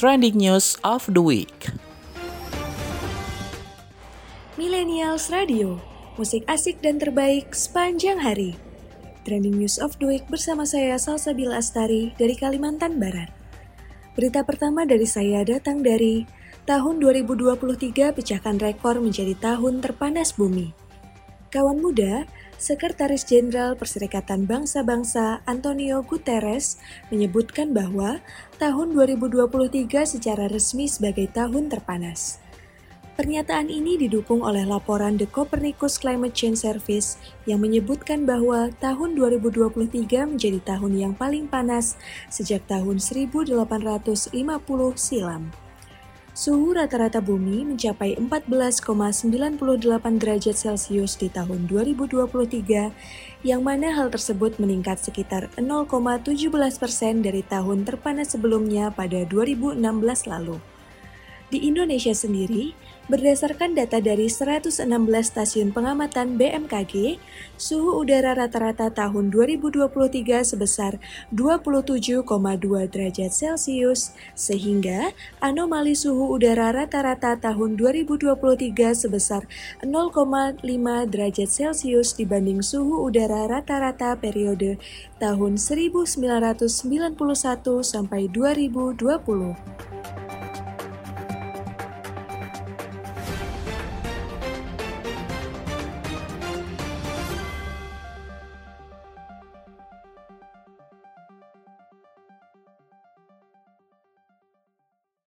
Trending News of the Week. Millennials Radio, musik asik dan terbaik sepanjang hari. Trending News of the Week bersama saya Salsabila Astari dari Kalimantan Barat. Berita pertama dari saya datang dari tahun 2023 pecahkan rekor menjadi tahun terpanas bumi. Kawan muda, Sekretaris Jenderal Perserikatan Bangsa-Bangsa Antonio Guterres menyebutkan bahwa tahun 2023 secara resmi sebagai tahun terpanas. Pernyataan ini didukung oleh laporan The Copernicus Climate Change Service yang menyebutkan bahwa tahun 2023 menjadi tahun yang paling panas sejak tahun 1850 silam. Suhu rata-rata bumi mencapai 14,98 derajat Celcius di tahun 2023, yang mana hal tersebut meningkat sekitar 0,17 persen dari tahun terpanas sebelumnya pada 2016 lalu. Di Indonesia sendiri, berdasarkan data dari 116 stasiun pengamatan BMKG, suhu udara rata-rata tahun 2023 sebesar 27,2 derajat Celcius, sehingga anomali suhu udara rata-rata tahun 2023 sebesar 0,5 derajat Celcius dibanding suhu udara rata-rata periode tahun 1991 sampai 2020.